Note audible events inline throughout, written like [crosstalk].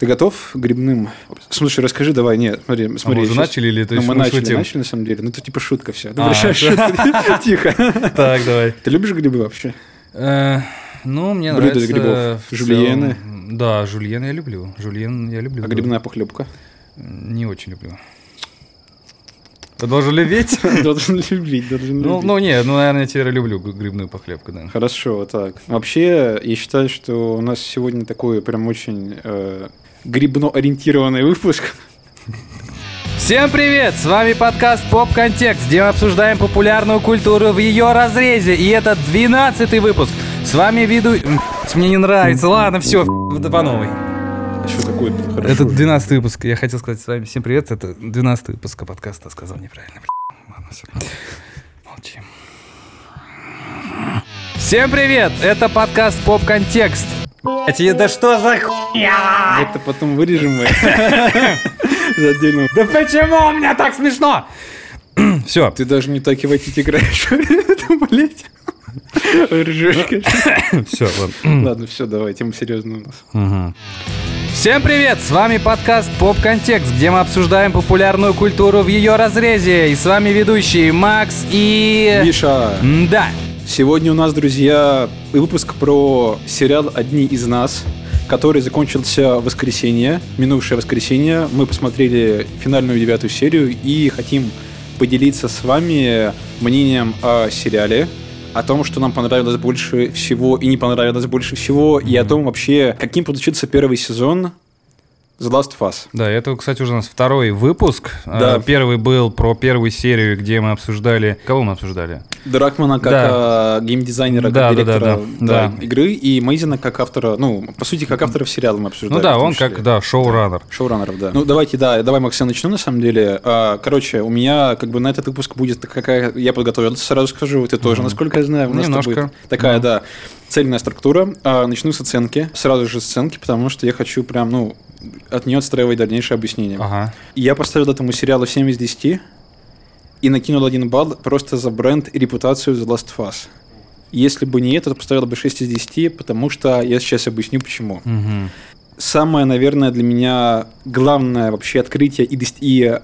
Ты готов к грибным? Слушай, расскажи давай, нет, смотри, А смотри. мы уже щас- начали или это Ну, мы начали, шутим? начали, на самом деле. Ну, это типа шутка все. А. [laughs] Тихо. Так, давай. Ты любишь грибы вообще? Э, Ну, мне Блюда из нравится... грибов. Жульены? Да, жульен я люблю. Жульен я люблю. А грибная похлебка? Не очень люблю. Ты должен любить? [laughs] Должен любить, должен Ну, любить. ну, не, ну, наверное, я теперь люблю грибную похлебку, да. Хорошо, так. Вообще, я считаю, что у нас сегодня такой прям очень э, грибно-ориентированный выпуск. Всем привет! С вами подкаст Поп Контекст, где мы обсуждаем популярную культуру в ее разрезе. И это 12 выпуск. С вами веду... Мне не нравится. Ладно, все, по новой. А что такое? Хорошо. Это 12 выпуск. Я хотел сказать с вами всем привет. Это 12 выпуск подкаста. Сказал неправильно. Ладно, все. Молчим. Всем привет! Это подкаст Поп Контекст. Блять, да что за хуйня? Это потом вырежем мы. [laughs] Да почему у меня так смешно? [clears throat] Все. Ты даже не так и в IT играешь. [laughs] Конечно. [coughs] Все, ладно. [clears throat] Ладно, все, давай, тема серьезная у нас. Всем привет! С вами подкаст Поп Контекст, где мы обсуждаем популярную культуру в ее разрезе. И с вами ведущие Макс и... Миша, Да. Сегодня у нас, друзья, выпуск про сериал «Одни из нас», который закончился в воскресенье, минувшее воскресенье. Мы посмотрели финальную девятую серию и хотим поделиться с вами мнением о сериале, о том, что нам понравилось больше всего и не понравилось больше всего, и о том вообще, каким получился первый сезон The Last of Us. Да, это, кстати, уже у нас второй выпуск. Да. А, Первый был про первую серию, где мы обсуждали... Кого мы обсуждали? Дракмана как Да. а, геймдизайнера, как Да, директора да, да, да, да. игры, и Мейзена как автора, ну, по сути, как автора в сериале мы обсуждали. Ну да, он числе. как, да, шоураннер. Шоураннеров, да. Ну, давайте, да, давай, Макс, я начну, на самом деле. А, Короче, у меня, как бы, на этот выпуск будет какая... Я подготовился, сразу скажу, ты тоже, насколько я знаю. У нас Немножко. будет такая, да, цельная структура. А, Начну с оценки, сразу же с оценки, потому что я хочу прям, ну, от нее отстраивать дальнейшее объяснение. Ага. И Я поставил этому сериалу 7 из 10 и накинул один балл просто за бренд и репутацию The Last of Us. Если бы не это, то поставил бы 6 из 10, потому что я сейчас объясню почему. Мгм. Самое, наверное, для меня главное вообще открытие и, и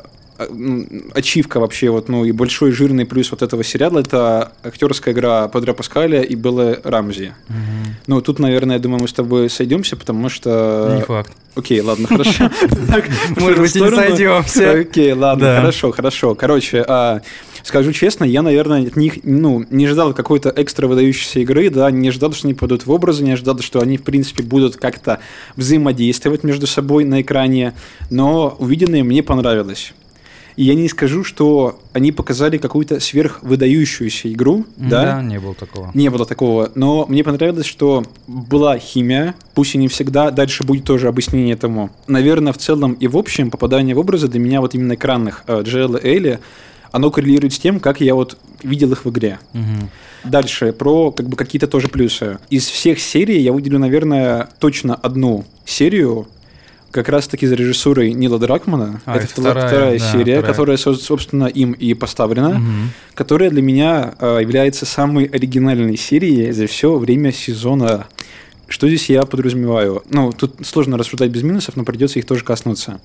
ачивка вообще, вот, ну и большой жирный плюс вот этого сериала это актерская игра Падре Паскаля и Беллы Рамзи. Ну, тут, наверное, я думаю, мы с тобой сойдемся, потому что... Не факт. Окей, ладно, хорошо. [laughs] Может быть, не сойдемся. Окей, ладно, хорошо, хорошо. Короче, а, скажу честно, я, наверное, от них, ну, не ждал какой-то экстра выдающейся игры, да, не ждал, что они пойдут в образы, не ожидал, что они, в принципе, будут как-то взаимодействовать между собой на экране, но увиденное мне понравилось. И я не скажу, что они показали какую-то сверхвыдающуюся игру, да, не было такого. не было такого, но мне понравилось, что была химия, пусть и не всегда, дальше будет тоже объяснение этому. Наверное, в целом и в общем попадание в образы для меня вот именно экранных э, Джоэла и Элли, оно коррелирует с тем, как я вот видел их в игре. Мгм. Дальше, про как бы какие-то тоже плюсы. Из всех серий я выделю, наверное, точно одну серию, как раз-таки за режиссурой Нила Дракмана. А, это это втора- вторая, вторая, да, серия, вторая. которая, со- собственно, им и поставлена Мгм. которая для меня э, является самой оригинальной серией за все время сезона. Что здесь я подразумеваю? Ну, тут сложно рассуждать без минусов, но придется их тоже коснуться.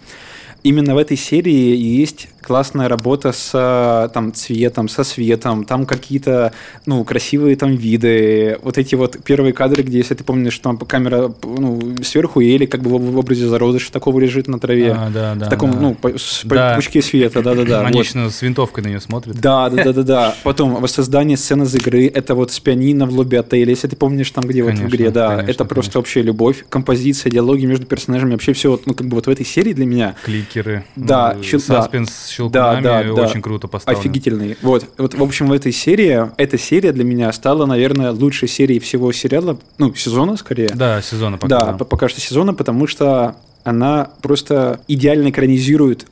Именно в этой серии есть классная работа с там, цветом, со светом, там какие-то ну, красивые там виды. Вот эти вот первые кадры, где, если ты помнишь, там камера ну, сверху, и Элли как бы в образе зародыша такого лежит на траве. А, да, да, в таком, да. ну, по, с- Да. пучке света, да-да-да. Они [laughs] вот. с винтовкой на нее смотрят. Да, да, да, да, да. Потом воссоздание сцены из игры. Это вот с пианино в лобби отеля. Если ты помнишь там, где вот в Конечно, игре, да, конечно, это просто конечно. вообще любовь, композиция, диалоги между персонажами, вообще все вот, ну как бы вот в этой серии для меня Кликеры. Да, ну, щел- да. Саспенс с щелкунами Да, да, да. очень круто поставлен. офигительный. Вот, вот, в общем, в этой серии, эта серия для меня стала, наверное, лучшей серией всего сериала, ну сезона скорее. Да, сезона пока. Да, п- пока что сезона, потому что она просто идеально экранизирует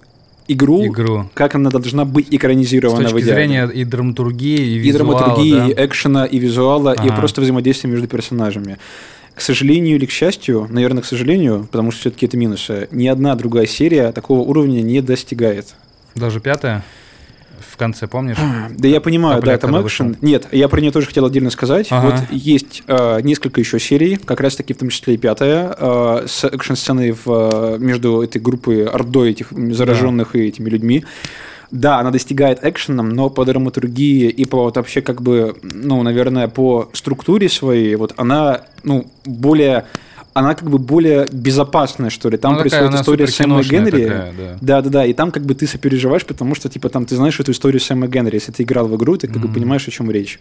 игру, Игру. как она должна быть С экранизирована в точки идеале. зрения и драматургии, и и визуала, драматургии, да. и экшена, и визуала, и Ага. просто взаимодействия между персонажами. К сожалению или к счастью, наверное, к сожалению, потому что все-таки это минусы, ни одна другая серия такого уровня не достигает. Даже пятая? в конце, помнишь? Да я понимаю, Капля, да, там экшен. вышел. Нет, я про нее тоже хотел отдельно сказать. Ага. Вот есть э, несколько еще серий, как раз таки в том числе и пятая, э, с экшн-сценой в, э, между этой группой ордой этих зараженных и этими людьми. Да, она достигает экшеном, но по драматургии и по вот вообще как бы, ну, наверное, по структуре своей, вот она, ну, более она как бы более безопасная, что ли. Там Ну, такая происходит она история Сэма Генри. такая, да. Да, да, да. И там как бы ты сопереживаешь, потому что, типа, там ты знаешь эту историю Сэма Генри. Если ты играл в игру, ты как бы понимаешь, о чем речь.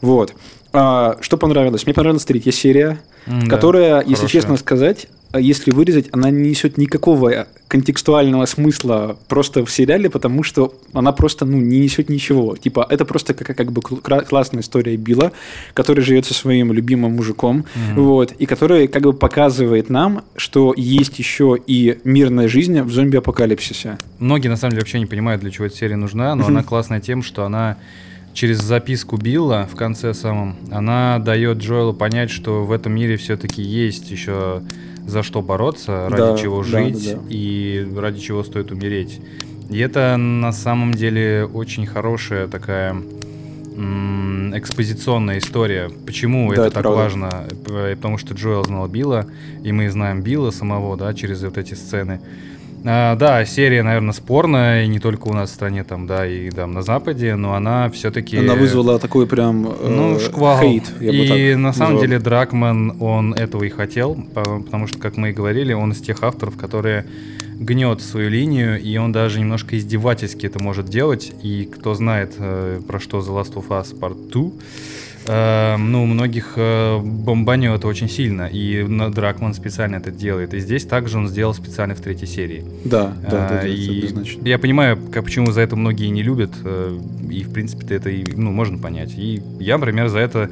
Вот. А, что понравилось? Мне понравилась третья серия, да, которая, если хорошая. честно сказать, если вырезать, она не несет никакого контекстуального смысла просто в сериале, потому что она просто ну, не несет ничего. Типа, это просто как, как бы кла- классная история Билла, который живет со своим любимым мужиком, вот, и который как бы показывает нам, что есть еще и мирная жизнь в зомби-апокалипсисе. Многие на самом деле вообще не понимают, для чего эта серия нужна, но она классная тем, что она через записку Билла в конце самом, она дает Джоэлу понять, что в этом мире все-таки есть еще за что бороться, ради Да, чего да, жить да, да. и ради чего стоит умереть. И это на самом деле очень хорошая такая экспозиционная история. Почему Да, это, это так правда. важно? Потому что Джоэл знал Билла, и мы знаем Билла самого, да, через вот эти сцены. А, да, серия, наверное, спорная, и не только у нас в стране, там, да, и там на Западе, но она все-таки... Она вызвала такой прям э, Ну, шквал. хейт. и на самом назвал. деле Дракман, он этого и хотел, по- потому что, как мы и говорили, он из тех авторов, которые гнет свою линию, и он даже немножко издевательски это может делать. И кто знает, э, про что The Last of Us Part 2, э, ну, у многих э, бомбанет очень сильно, и Дракман специально это делает. И здесь также он сделал специально в третьей серии. Да, да, да, А, да, это и я понимаю, почему за это многие не любят, э, и в принципе это и, ну, можно понять. И я, например, за это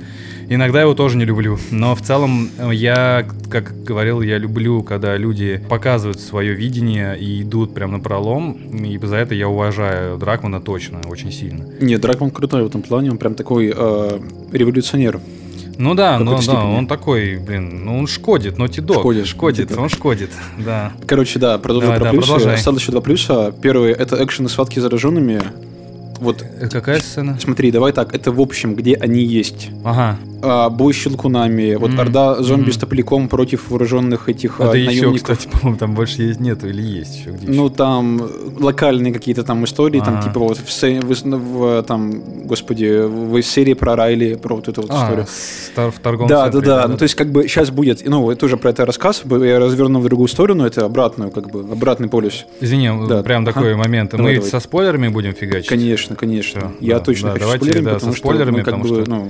иногда его тоже не люблю. Но в целом э, я, как говорил, я люблю, когда люди показывают свое видение и идут прям на пролом, и за это я уважаю Дракмана точно, очень сильно. Нет, Дракман крутой в этом плане, он прям такой э, революционер. Ну да, ну какой-то да, он такой, блин, ну он шкодит, но Дог, Шкодит, шкодит, он шкодит, да. Короче, да, продолжу Давай, про да, плюсы. продолжай. Осталось еще два плюса. Первый это экшен и схватки с зараженными. Вот Э, Какая сцена? смотри, давай так, это в общем, где они есть. Ага. А, бой с щелкунами, вот Мгм, орда зомби мгм. с топляком против вооруженных этих А а, да еще, наемников. кстати, по-моему, там больше есть нету или есть еще где Ну, там локальные какие-то там истории, там Ага. типа вот в, в- в, там, господи, в серии про Райли, про вот эту вот А, историю. тор- в торговом Да, да, центре, да. Ну, то есть, как бы сейчас будет, ну, это уже про это рассказ, я разверну в другую сторону, это обратную, как бы, обратный полюс. Извини, Да. прям такой момент. Давай, Мы давай. со спойлерами будем фигачить? Конечно, конечно. Всё, я да, точно да, хочу давайте, спойлерами, да, потому со что спойлерами, мы как потому бы, что- ну,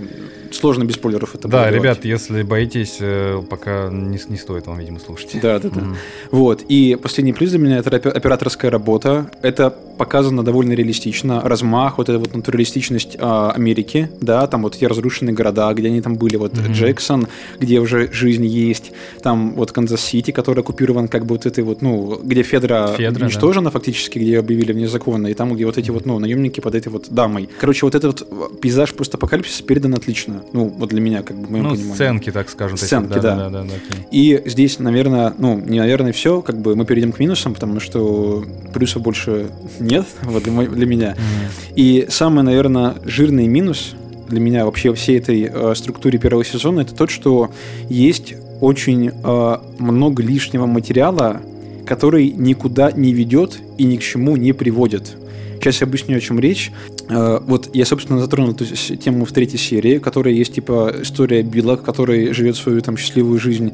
сложно без спойлеров это Да, ребят, если боитесь, э, пока не, не стоит вам, видимо, слушать. Да, да, да. Мгм. Вот. И последний плюс для меня это опе- операторская работа. Это показано довольно реалистично. Размах, вот эта вот натуралистичность а, Америки, да, там вот эти разрушенные города, где они там были, вот Джексон, где уже жизнь есть, там вот Канзас-Сити, который оккупирован как бы вот этой вот, ну, где Федра, Федра, уничтожена фактически, где ее объявили вне закона, и там, где вот эти вот, ну, наемники под этой вот дамой. Короче, вот этот вот пейзаж просто апокалипсиса передан отлично. Ну, вот для меня, как бы, в моем Ну, понимании. сценки, так скажем. Сценки, да. да. Да, да, да, окей. И здесь, наверное, ну, не наверное, все, как бы мы перейдем к минусам, потому что плюсов больше нет [laughs] вот для, для меня. Мгм. И самый, наверное, жирный минус для меня вообще во всей этой э, структуре первого сезона это тот, что есть очень э, много лишнего материала, который никуда не ведет и ни к чему не приводит. Сейчас я объясню, о чем речь. Э, Вот я, собственно, затронул эту тему в третьей серии, которая есть, типа, история Билла, который живет свою там счастливую жизнь.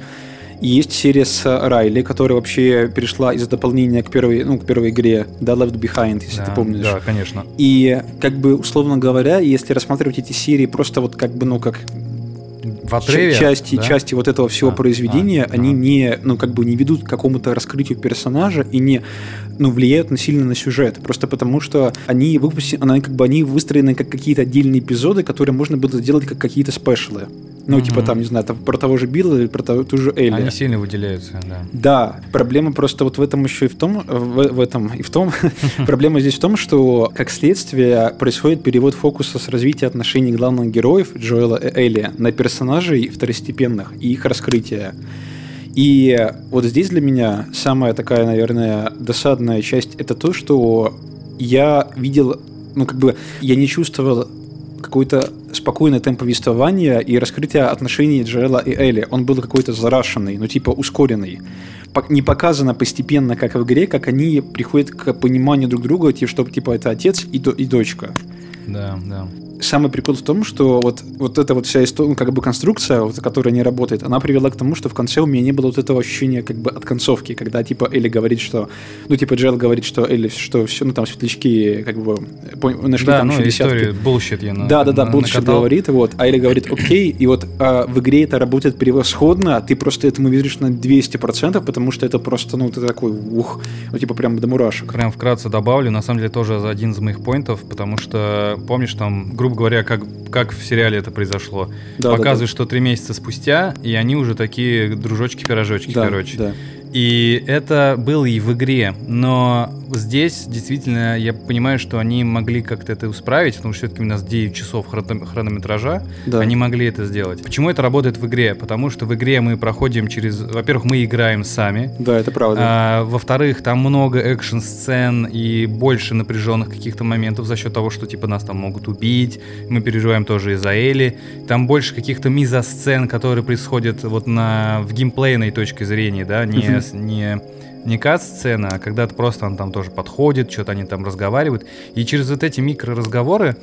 И есть серия с Райли, которая вообще перешла из дополнения к первой, ну, к первой игре, да, Left Behind, если Да, ты помнишь. Да, конечно. И, как бы, условно говоря, если рассматривать эти серии просто вот как бы, ну, как В отрыве, Ча- части, да? части вот этого всего А, произведения, а, они ага. не, ну, как бы не ведут к какому-то раскрытию персонажа и не, ну, влияют на- сильно на сюжет. Просто потому, что они выпусти, они, как бы, они выстроены как какие-то отдельные эпизоды, которые можно было сделать как какие-то спешлы. Ну, типа Мгм. там, не знаю, там, про того же Билла или про того- ту же Элли. Они сильно выделяются, да. Да, проблема просто вот в этом еще и в том, в, в этом и в том, [laughs] проблема здесь в том, что как следствие происходит перевод фокуса с развития отношений главных героев Джоэла и Элли на персонажей второстепенных и их раскрытие. И вот здесь для меня самая такая, наверное, досадная часть это то, что я видел ну, как бы, я не чувствовал какой-то спокойный темп повествования и раскрытие отношений Джоэла и Элли. Он был какой-то зарашенный, ну, типа, ускоренный. Не показано постепенно, как в игре, как они приходят к пониманию друг друга, типа, что, типа, это отец и, и дочка. Да, да. Самый прикол в том, что вот, вот эта вот вся история, ну, как бы конструкция, вот, которая не работает, она привела к тому, что в конце у меня не было вот этого ощущения как бы от концовки, когда типа Элли говорит, что, ну типа Джел говорит, что Элли, что все, ну там светлячки как бы нашли да, там ну, еще история, bullshit я Да, да, да, bullshit говорит, вот, а Элли говорит, окей, и вот а, в игре это работает превосходно, а ты просто этому веришь на 200%, потому что это просто, ну, ты такой, ух, ну типа прям до мурашек. Прям вкратце добавлю, на самом деле тоже один из моих поинтов, потому что, помнишь, там, грубо говоря, как, как в сериале это произошло. Да, Показывают, да, да. что три месяца спустя, и они уже такие дружочки-пирожочки, да, короче. Да. И это было и в игре, но здесь действительно я понимаю, что они могли как-то это исправить, потому что все-таки у нас 9 часов хронометража, да. они могли это сделать. Почему это работает в игре? Потому что в игре мы проходим через... Во-первых, мы играем сами. Да, это правда. А, во-вторых, там много экшн-сцен и больше напряженных каких-то моментов за счет того, что типа нас там могут убить, мы переживаем тоже из-за Эли. Там больше каких-то мизосцен, которые происходят вот на, в геймплейной точке зрения, да, не не не кат-сцена, а когда-то просто он там тоже подходит, что-то они там разговаривают. И через вот эти микроразговоры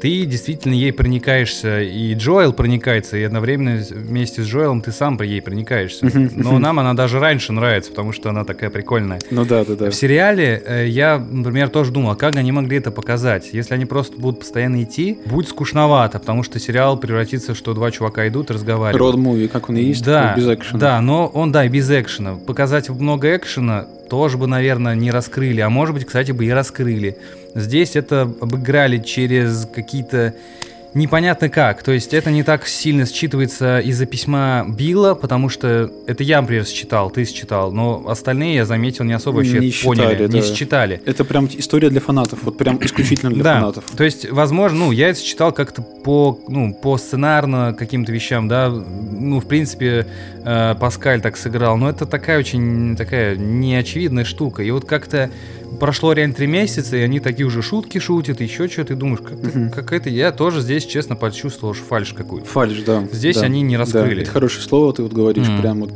ты действительно ей проникаешься, и Джоэл проникается, и одновременно вместе с Джоэлом ты сам ей проникаешься. Но нам она даже раньше нравится, потому что она такая прикольная. Ну да, да, да. В сериале э, я, например, тоже думал, как они могли это показать. Если они просто будут постоянно идти, будет скучновато, потому что сериал превратится, что два чувака идут разговаривают. Род-муви, как он и есть, да, без экшена. Да, но он, да, и без экшена. Показать много экшена тоже бы, наверное, не раскрыли, а может быть, кстати, бы и раскрыли. Здесь это обыграли через какие-то непонятно как. То есть это не так сильно считывается из-за письма Билла, потому что это я, например, считал, ты считал, но остальные, я заметил, не особо вообще не поняли, считали, не да. считали. Это прям история для фанатов, вот прям исключительно для да. фанатов. То есть, возможно, ну, я это считал как-то по, ну, по сценарно каким-то вещам, да, ну, в принципе, э, Паскаль так сыграл, но это такая очень такая неочевидная штука. И вот как-то прошло реально три месяца, и они такие уже шутки шутят, еще что, ты думаешь, как, угу. как это, я тоже здесь, честно, почувствовал фальш какую-то. Фальш, да. Здесь да, они не раскрыли. Да, это хорошее слово, ты вот говоришь, mm. прям вот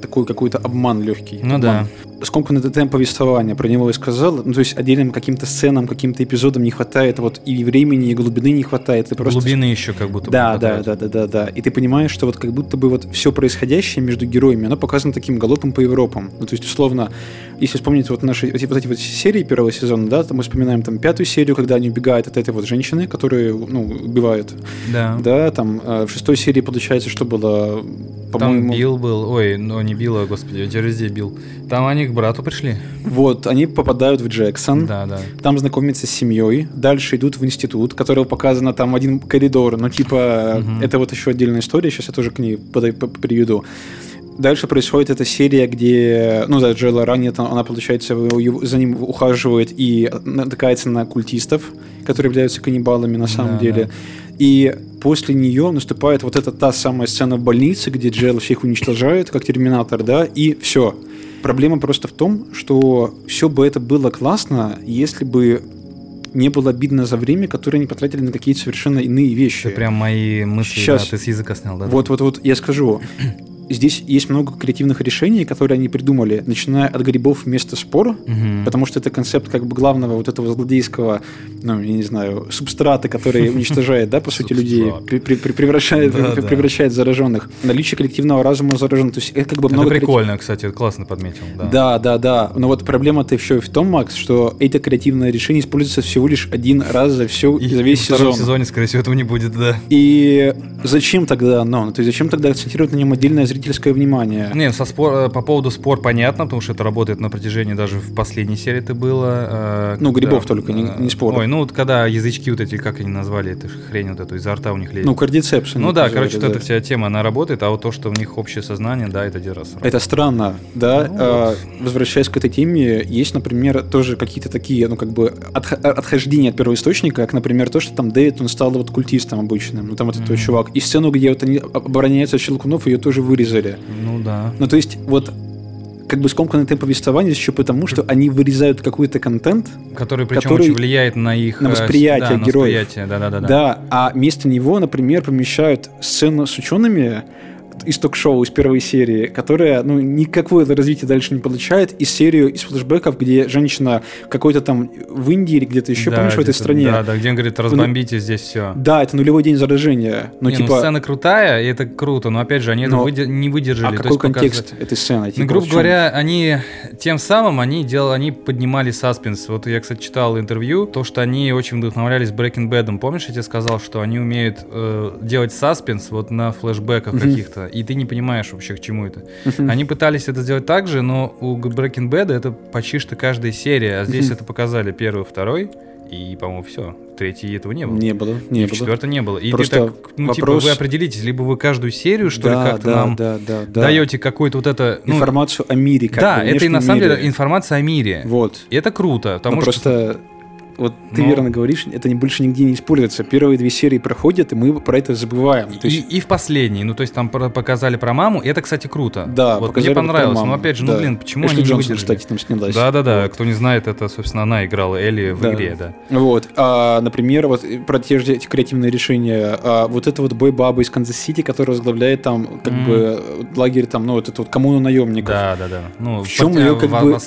такой какой-то обман легкий. Ну обман. да скомканный темп повествования, про него и сказал. Ну, то есть отдельным каким-то сценам, каким-то эпизодам не хватает, вот и времени, и глубины не хватает. Ты просто... Глубины еще как будто да, бы да, да, да, да, да. И ты понимаешь, что вот как будто бы вот все происходящее между героями, оно показано таким галопом по Европам. Ну, то есть, условно, если вспомнить вот наши вот эти вот серии первого сезона, да, то мы вспоминаем там пятую серию, когда они убегают от этой вот женщины, которые, ну, убивают. Да. Да, там э, в шестой серии получается, что было, по-моему... Там Билл был, ой, ну не Билл, а, господи, везде Билл. Там они к брату пришли. Вот, они попадают в Джексон. Да, да. Там знакомятся с семьей. Дальше идут в институт, который показано там один коридор. Ну, типа, угу. это вот еще отдельная история. Сейчас я тоже к ней приведу. Дальше происходит эта серия, где, ну да, Джоэла ранит, она, получается, за ним ухаживает и натыкается на культистов, которые являются каннибалами на самом да, деле. Да. И после нее наступает вот эта та самая сцена в больнице, где Джоэл всех уничтожает, как Терминатор, да, и все. Проблема просто в том, что все бы это было классно, если бы не было обидно за время, которое они потратили на какие-то совершенно иные вещи. Это прям мои мысли, Сейчас. да, ты с языка снял, да? Вот-вот-вот, я скажу здесь есть много креативных решений, которые они придумали, начиная от грибов вместо спор, угу. потому что это концепт как бы главного вот этого злодейского, ну, я не знаю, субстрата, который [laughs] уничтожает, да, по сути, людей, превращает, превращает зараженных. Наличие коллективного разума заражен, то есть это как бы много... Это прикольно, кстати, классно подметил. Да, да, да. Но вот проблема-то еще в том, Макс, что это креативное решение используется всего лишь один раз за все, за весь сезон. В втором сезоне, скорее всего, этого не будет, да. И зачем тогда оно? То есть зачем тогда акцентировать на нем отдельное зрительское внимание. Не, со спор, э, по поводу спор понятно, потому что это работает на протяжении даже в последней серии это было. Э, ну, когда, грибов только, не, не спор. Ой, ну вот когда язычки вот эти, как они назвали, это хрень вот эту, изо рта у них лезет. Ну, кардицепс. Ну да, короче, вот эта вся тема, она работает, а вот то, что у них общее сознание, да, это один раз. Это странно, да. Ну, а, вот. Возвращаясь к этой теме, есть, например, тоже какие-то такие, ну, как бы отхождения от первоисточника, как, например, то, что там Дэвид, он стал вот культистом обычным, ну, там вот mm-hmm. этот чувак. И сцену, где вот они обороняются от щелкунов, ее тоже вырезали. Ну да. Ну то есть вот как бы скомканный темп повествования еще потому, что они вырезают какой-то контент, Который причем Который очень влияет на их... на э, восприятие да, на героев. восприятие, да-да-да. Да, а вместо него, например, помещают сцену с учеными из ток-шоу из первой серии, которая, ну, никакое развитие дальше не получает, и серию из флешбеков, где женщина какой-то там в Индии или где-то еще, Да, помнишь, в этой стране? Да, да, где он говорит, разбомбите здесь все. Да, это нулевой день заражения. Ну, не, ну, типа, сцена крутая, и это круто, но опять же, они это Но- выде- не выдержали. а какой есть показать- контекст этой сцены? Ну, Типа, грубо в чем? говоря, они тем самым они делали, они поднимали саспенс. Вот я, кстати, читал интервью, то, что они очень вдохновлялись Breaking Bad. Помнишь, я тебе сказал, что они умеют э, делать саспенс вот на флешбеках Мгм. каких-то, и ты не понимаешь вообще, к чему это. Они пытались это сделать так же, но у Breaking Bad это почти что каждая серия, а здесь это показали первый, второй, и, по-моему, все. Третий этого не было. Не было, И не в было. четвертом не было. И Просто ты так, ну, типа, вопрос- вы определитесь, либо вы каждую серию, что ли, да, как-то да, нам да, да, да. даете какую-то вот это... ну, информацию о мире. Как да, это и на самом деле мире. информация о мире. Вот. И это круто, потому Но что... просто вот ты Но- верно говоришь, это не больше нигде не используется. Первые две серии проходят, и мы про это забываем. То И, есть, и в последней, ну то есть там про- показали про маму, и это, кстати, круто. да, вот мне понравилось. Но опять же, Да. ну блин, почему Эшли они не Джонсон, выдержали? кстати, там снялась. Да-да-да, Вот. кто не знает, это, собственно, она играла Элли в Да. игре, да. Вот, а, например, вот э, про те же эти креативные решения. А, вот это вот бой-баба из Канзас-Сити, который возглавляет там как Мгм. бы э, лагерь, там, ну, вот эту вот коммуну наемников. Да-да-да. Ну, В чем э, как бы-.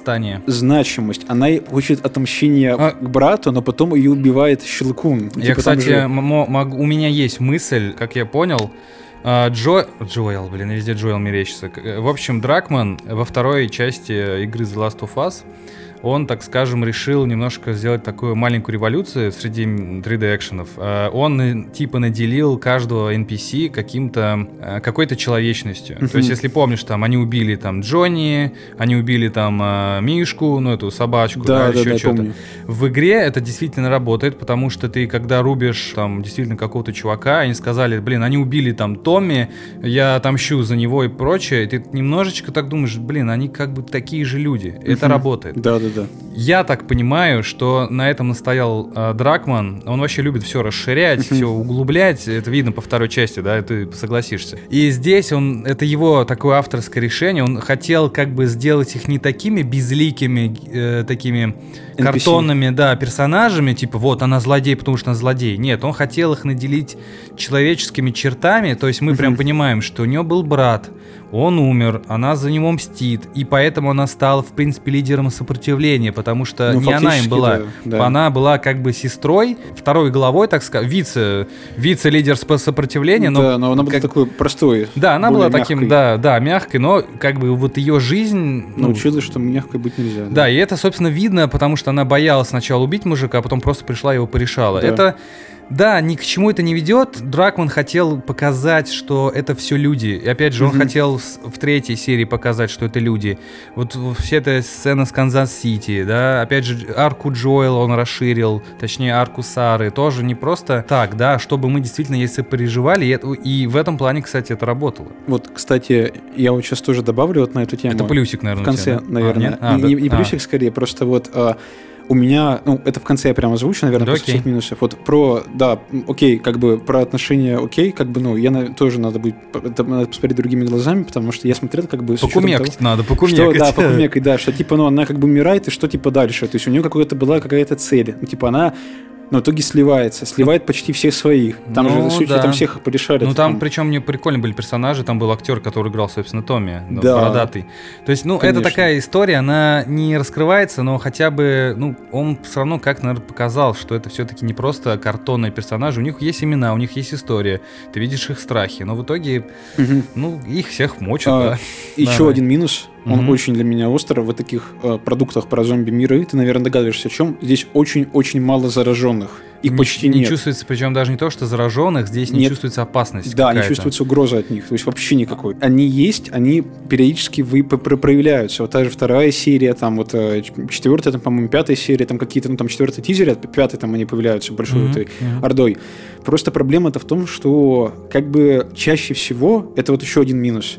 Значимость. Она хочет отомщения А- к брату, но потом ее убивает Щелкун. Я, типа, кстати, же- могу- у меня есть мысль, как я понял, а, Джо... Джоэл, блин, везде Джоэл мерещится. Э, В общем, Дракман во второй части игры The Last of Us, он, так скажем, решил немножко сделать такую маленькую революцию среди 3D-экшенов. А, Он э, типа наделил каждого NPC каким-то, э, какой-то человечностью. То есть, если помнишь, там, они убили там Джонни, они убили там Мишку, ну, эту собачку, Да, да, еще да, что-то. помню. В игре это действительно работает, потому что ты, когда рубишь там действительно какого-то чувака, они сказали, блин, они убили там Томми, я отомщу за него и прочее, и ты немножечко так думаешь, блин, они как бы такие же люди. Это Мгм. работает. Да, да, да. Я так понимаю, что на этом настоял э, Дракман. Он вообще любит все расширять, все углублять. Это видно по второй части, да, ты согласишься. И здесь он, это его такое авторское решение. Он хотел как бы сделать их не такими безликими, э, такими NPC. картонными, да, персонажами, типа вот она злодей, потому что она злодей. Нет, он хотел их наделить человеческими чертами. То есть мы прям понимаем, что у него был брат, он умер, она за него мстит, и поэтому она стала, в принципе, лидером сопротивления, потому что Ну, не она им была. да, да. Она была как бы сестрой, второй главой, так сказать, вице, вице-лидер сопротивления, но да, но она была как- такой простой. да, она была таким, мягкой. да, да, мягкой, но как бы вот ее жизнь... ну, Научилась, что мягкой быть нельзя. да, и это, собственно, видно, потому что она боялась сначала убить мужика, а потом просто пришла и его порешала. Да. Это, да, ни к чему это не ведет. Дракман хотел показать, что это все люди. И опять же, он Мгм. хотел в третьей серии показать, что это люди. Вот вся эта сцена с Канзас-Сити, да, опять же, арку Джоэла он расширил, точнее, арку Сары, тоже не просто так, да, чтобы мы действительно, если переживали, и, и в этом плане, кстати, это работало. Вот, кстати, я вот сейчас тоже добавлю вот на эту тему. Это плюсик, наверное, в конце, тебя, да? А, наверное. нет? А, не, да. не- не А. плюсик, скорее, просто вот а, у меня, ну, это в конце я прямо озвучу, наверное, Да, после всех минусов. Вот про, да, окей, как бы про отношения, окей, как бы, ну, я на- тоже надо будет, это надо посмотреть другими глазами, потому что я смотрел, как бы, учетом того, Покумекать надо, что, покумекать. да, [laughs] покумекать, да, что типа, ну, она как бы умирает, и что типа дальше? То есть у нее какая-то была какая-то цель. Ну, типа, она ну, в итоге сливается, сливает почти всех своих. Там Ну, же, суть, да. там всех порешали. Ну там, причем мне прикольно были персонажи, там был актер, который играл, собственно, Томми, ну, Да. бородатый. То есть, ну, Конечно. это такая история, она не раскрывается, но хотя бы, ну, он все равно как, наверное, показал, что это все-таки не просто картонные персонажи, у них есть имена, у них есть история, ты видишь их страхи, но в итоге, Мгм. ну, их всех мочат, А, да. Еще Давай. один минус, он Мгм. очень для меня остро в таких э, продуктах про зомби-миры. Ты, наверное, догадываешься, о чем. Здесь очень-очень мало зараженных. Их Не- почти не нет. чувствуется, причем даже не то, что зараженных, здесь не Нет. чувствуется опасность Да, не какая-то. чувствуется угроза от них, то есть вообще никакой. Они есть, они периодически вы, проявляются. Вот та же вторая серия, там вот э, четвертая, там, по-моему, пятая серия, там какие-то, ну там четвертый тизер, а пятый там они появляются большой Мгм, этой мгм. ордой. Просто проблема-то в том, что как бы чаще всего, это вот еще один минус,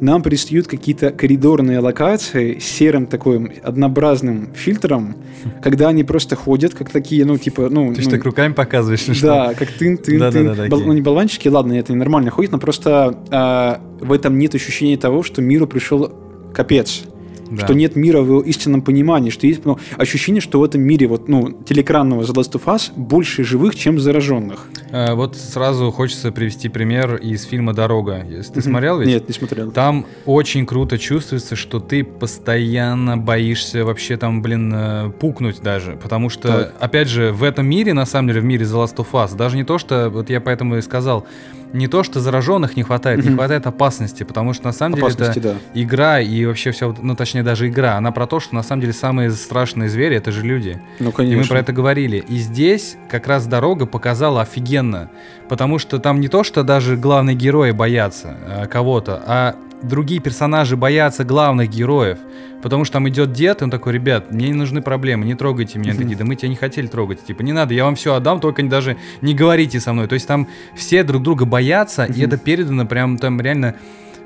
нам предстают какие-то коридорные локации с серым таким однообразным фильтром, [laughs] когда они просто ходят, как такие, ну, типа, ну... Ты ну, так руками показываешь? что? да, как тын, тын, Да, да, тын. да, да, Бол- ну, не болванчики, ладно, это нормально ходит, но просто а, в этом нет ощущения того, что миру пришел капец. Да. Что нет мира в его истинном понимании, что есть ну, ощущение, что в этом мире вот, ну, телекранного The Last of Us больше живых, чем зараженных. Э, вот сразу хочется привести пример из фильма «Дорога». Если Ты смотрел ведь? Нет, не смотрел. Там очень круто чувствуется, что ты постоянно боишься вообще там, блин, э, пукнуть даже. Потому что, Так. опять же, в этом мире, на самом деле, в мире The Last of Us, даже не то, что, вот я поэтому и сказал, не то, что зараженных не хватает, не хватает опасности, потому что на самом деле это да. игра и вообще все, ну точнее даже игра, она про то, что на самом деле самые страшные звери это же люди. Ну, И конечно. мы про это говорили. И здесь как раз дорога показала офигенно. Потому что там не то, что даже главные герои боятся э, кого-то, а другие персонажи боятся главных героев. Потому что там идет дед, и он такой, ребят, мне не нужны проблемы, не трогайте меня. Такие, да мы тебя не хотели трогать. Типа, не надо, я вам все отдам, только не- даже не говорите со мной. То есть там все друг друга боятся, и это передано прям там реально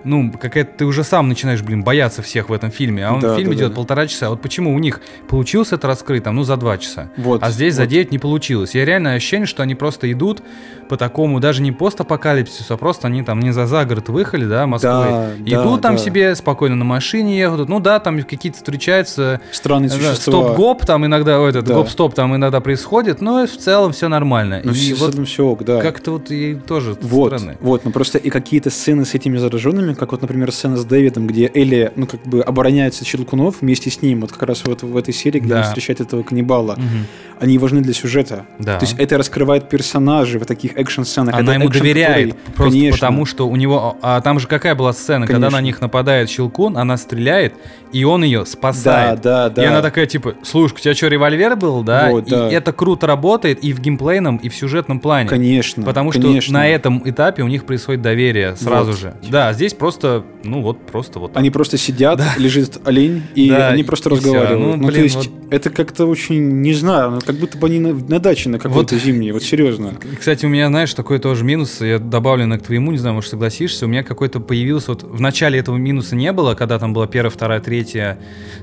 ну, какая-то ты уже сам начинаешь, блин, бояться всех в этом фильме. А он Да, фильм да, идет да. полтора часа. Вот почему у них получилось это раскрыть, там, ну, за два часа. Вот, а здесь за вот. 9 не получилось. Я реально ощущение, что они просто идут по такому, даже не постапокалипсису, а просто они там не за, за город выехали, да, Москвы. Да, идут да, там да. себе спокойно на машине едут. Ну да, там какие-то встречаются Странные да, существа. стоп-гоп, там иногда, ой, этот Да. гоп-стоп там иногда происходит, но в целом все нормально. Ну, и все, вот все ок, да. как-то вот и тоже Вот, странно. вот, ну просто и какие-то сцены с этими зараженными, как вот, например, сцена с Дэвидом, где Элли, ну, как бы обороняется от Щелкунов вместе с ним, вот как раз вот в этой серии, где Да. он встречает этого каннибала, Мгм. они важны для сюжета. Да. То есть это раскрывает персонажей в таких экшн-сценах. Она Это ему доверяет, который- просто Конечно. потому что у него... А там же какая была сцена, когда Конечно. на них нападает Щелкун, она стреляет, и он ее спасает. Да, да, да. И она такая, типа, слушай, у тебя что, револьвер был, да? Вот, и да. это круто работает и в геймплейном, и в сюжетном плане. Конечно. Потому что конечно. на этом этапе у них происходит доверие сразу Вот. же. Да, здесь просто, ну вот, просто вот так. Они просто сидят, лежит олень, и Да, они просто и разговаривают. Ну, Ну, то блин, есть вот- это как-то очень, не знаю, ну, как будто бы они на, на даче на какой-то Вот. зимней, вот серьезно. Кстати, у меня, знаешь, такой тоже минус, я добавлю к твоему, не знаю, может, согласишься, у меня какой-то появился, вот в начале этого минуса не было, когда там была первая, вторая, третья,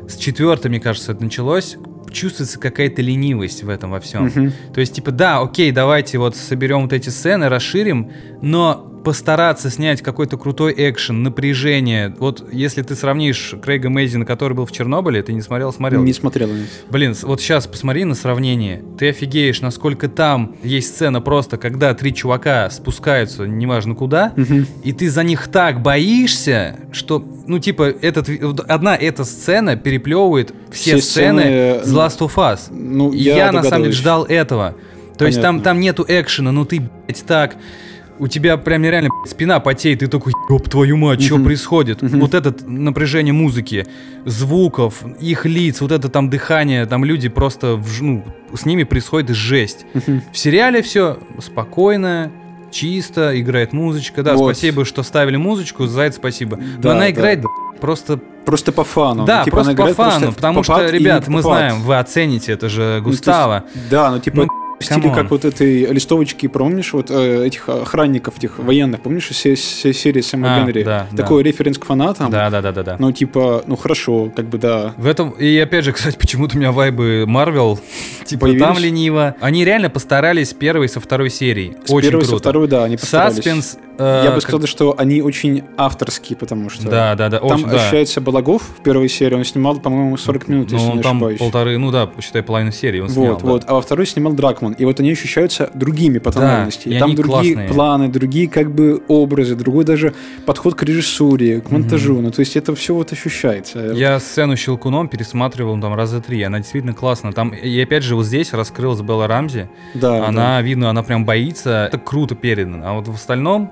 с четвертой, мне кажется, это началось, чувствуется какая-то ленивость в этом во всем. Мгм. То есть, типа, да, окей, давайте вот соберем вот эти сцены, расширим, но постараться снять какой-то крутой экшен, напряжение. Вот если ты сравнишь Крейга Мейзина, который был в Чернобыле, ты не смотрел, смотрел. Не смотрел. нет. Блин, вот сейчас посмотри на сравнение. Ты офигеешь, насколько там есть сцена просто, когда три чувака спускаются, неважно куда, Мгм. и ты за них так боишься, что, ну, типа, этот, одна эта сцена переплевывает все, Все сцены, сцены, с Last of Us. Ну, И я, я, на самом деле ждал этого. То есть там, Понятно. там нету экшена, ну ты, блядь, так... У тебя прям реально блядь, спина потеет, ты такой, ёб твою мать, что происходит? Вот это напряжение музыки, звуков, их лиц, вот это там дыхание, там люди просто, вж- ну, с ними происходит жесть. В сериале все спокойно, чисто, играет музычка. Да, Вот. спасибо, что ставили музычку, за это спасибо. Но Да, она да. играет просто Просто по фану. да, Ну, типа, просто по фану, просто потому что, ребят, мы знаем, вы оцените, это же Ну, есть, Густава. Да, ну типа Ну, в стиле как вот этой листовочки, помнишь, вот э, этих охранников, этих военных, помнишь, из се- се- серии Сэма А, Генри? да, да. Такой референс к фанатам. Да, да, да, да, да. Ну, типа, ну хорошо, как бы да. В этом, и опять же, кстати, [laughs] почему-то у меня вайбы Марвел, [laughs] типа Появились? там лениво. Они реально постарались первой со второй серии. С Очень первой, круто. со второй, да, они постарались. Саспенс. Э, Я бы как- сказал, что они очень авторские, потому что Да, да, да, там очень, да. ощущается Балагов в первой серии, он снимал, по-моему, 40 минут, Ну, если он не там ошибаюсь. полторы, ну да, считай, половину серии он снял. Вот, да. вот. А во второй снимал Дракман. И вот они ощущаются другими по Да, тональности. и Там другие классные. планы, другие как бы образы, другой даже подход к режиссуре, к монтажу. Ну, то есть это все вот ощущается. Я сцену Щелкуном пересматривал ну, там раза три, она действительно классная. Там, и опять же, вот здесь раскрылась Белла Рамзи. Да, она, видно, она прям боится. Это круто передано. А вот в остальном,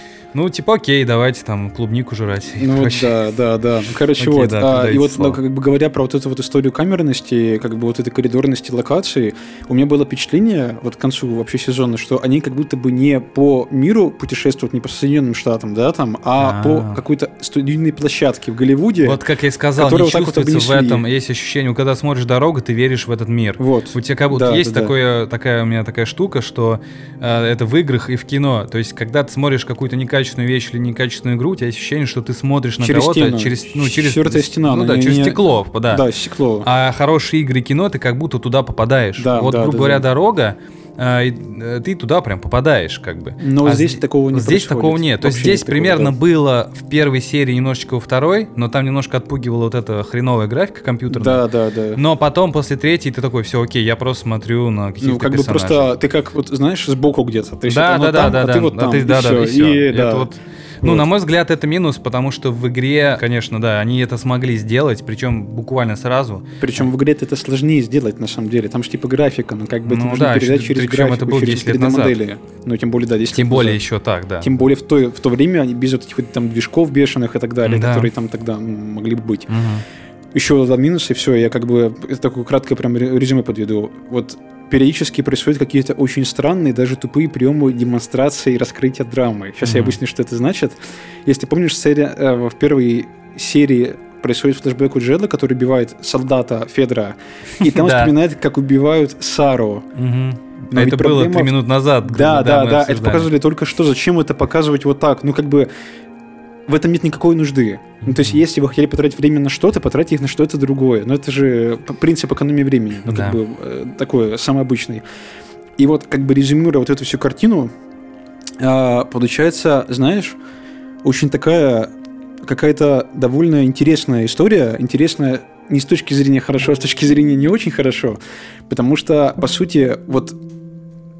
ну, типа, окей, давайте там клубнику жрать. Ну да, да, да. Ну, короче, Окей, вот. да, а, и вот, ну, как бы говоря про вот эту вот историю камерности, как бы вот этой коридорности локации, у меня было впечатление, вот к концу вообще сезона, что они как будто бы не по миру путешествуют, не по Соединенным Штатам, да, там, а, А. по какой-то студийной площадке в Голливуде. Вот как я и сказал, не вот так вот чувствуется в этом. Есть ощущение, когда смотришь дорогу, ты веришь в этот мир. Вот. У тебя как будто Да, есть да, да. такое, такая у меня такая штука, что э, это в играх и в кино. То есть, когда ты смотришь какую-то некачественную вещь или некачественную игру, у тебя есть ощущение, что ты смотришь на Через кого-то через, ну, через Четвертая стена, Ну да, не- через не- стекло, да. Да, стекло. А хорошие игры и кино, ты как будто туда попадаешь. Да, вот, да, грубо да, говоря, да. дорога, ты туда прям попадаешь, как бы. Но А здесь зде- такого не Здесь такого нет. То есть здесь примерно было в первой серии немножечко во второй, но там немножко отпугивала вот эта хреновая графика компьютерная. Да, да, да. Но потом, после третьей, ты такой, все, окей, я просто смотрю на каких-то Ну, как бы просто ты как, вот знаешь, сбоку где-то. Да, да, да, да, а да. ты вот А там, да, да, и всё. И, Это вот- Ну, Вот. на мой взгляд, это минус, потому что в игре, конечно, да, они это смогли сделать, причем буквально сразу. Причем в игре это сложнее сделать на самом деле. Там же типа графика, ну как бы это Ну нужно да, передать через графику, это было через 10 лет назад. 3D-модели. Ну тем более, да, 10 Тем лет более назад. еще так, да. Тем более в то, в то время они без вот этих вот там движков бешеных и так далее, Да. которые там тогда могли бы быть. Мгм. Еще два минуса, и все, я как бы это такое краткое прям ре- резюме подведу. Вот периодически происходят какие-то очень странные, даже тупые приемы демонстрации и раскрытия драмы. Сейчас я Мгм. объясню, что это значит. Если помнишь, серия, э, в первой серии происходит флешбэк у Джеда, который убивает солдата Федора, и [laughs] там вспоминает, как убивают Сару. Но это было три минут назад. Да, да, да, это показывали только что. Зачем это показывать вот так? Ну, как бы в этом нет никакой нужды. Ну, то есть, если вы хотели потратить время на что-то, потратьте их на что-то другое. Но это же принцип экономии времени. Ну, Да. как бы э, такой самый обычный. И вот, как бы резюмируя вот эту всю картину, а, получается, знаешь, очень такая какая-то довольно интересная история. Интересная не с точки зрения хорошо, а с точки зрения не очень хорошо. Потому что, по сути, вот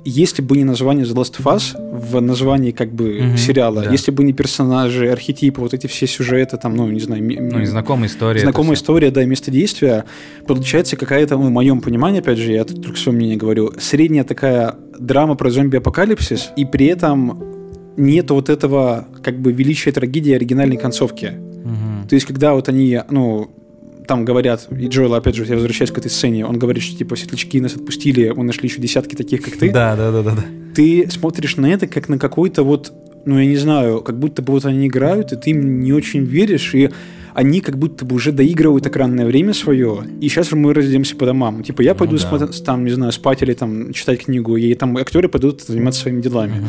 если бы не название The Last of Us в названии как бы Мгм, сериала, да. если бы не персонажи, архетипы, вот эти все сюжеты, там, ну, не знаю, Ну, и знакомая история. знакомая история, да, и место действия, получается какая-то, ну, в моем понимании, опять же, я тут только свое мнение говорю, средняя такая драма про зомби-апокалипсис, и при этом нет вот этого, как бы, величия трагедии оригинальной концовки. Мгм. То есть, когда вот они, ну, там говорят, и Джоэл, опять же, я возвращаюсь к этой сцене, он говорит, что, типа, светлячки нас отпустили, мы нашли еще десятки таких, как ты. Да, да, да, да, да. Ты смотришь на это как на какой-то вот, ну, я не знаю, как будто бы вот они играют, и ты им не очень веришь, и они как будто бы уже доигрывают экранное время свое, и сейчас мы разойдемся по домам. Типа, я пойду да. смотр- там, не знаю, спать или там читать книгу, и там актеры пойдут заниматься своими делами. Мгм.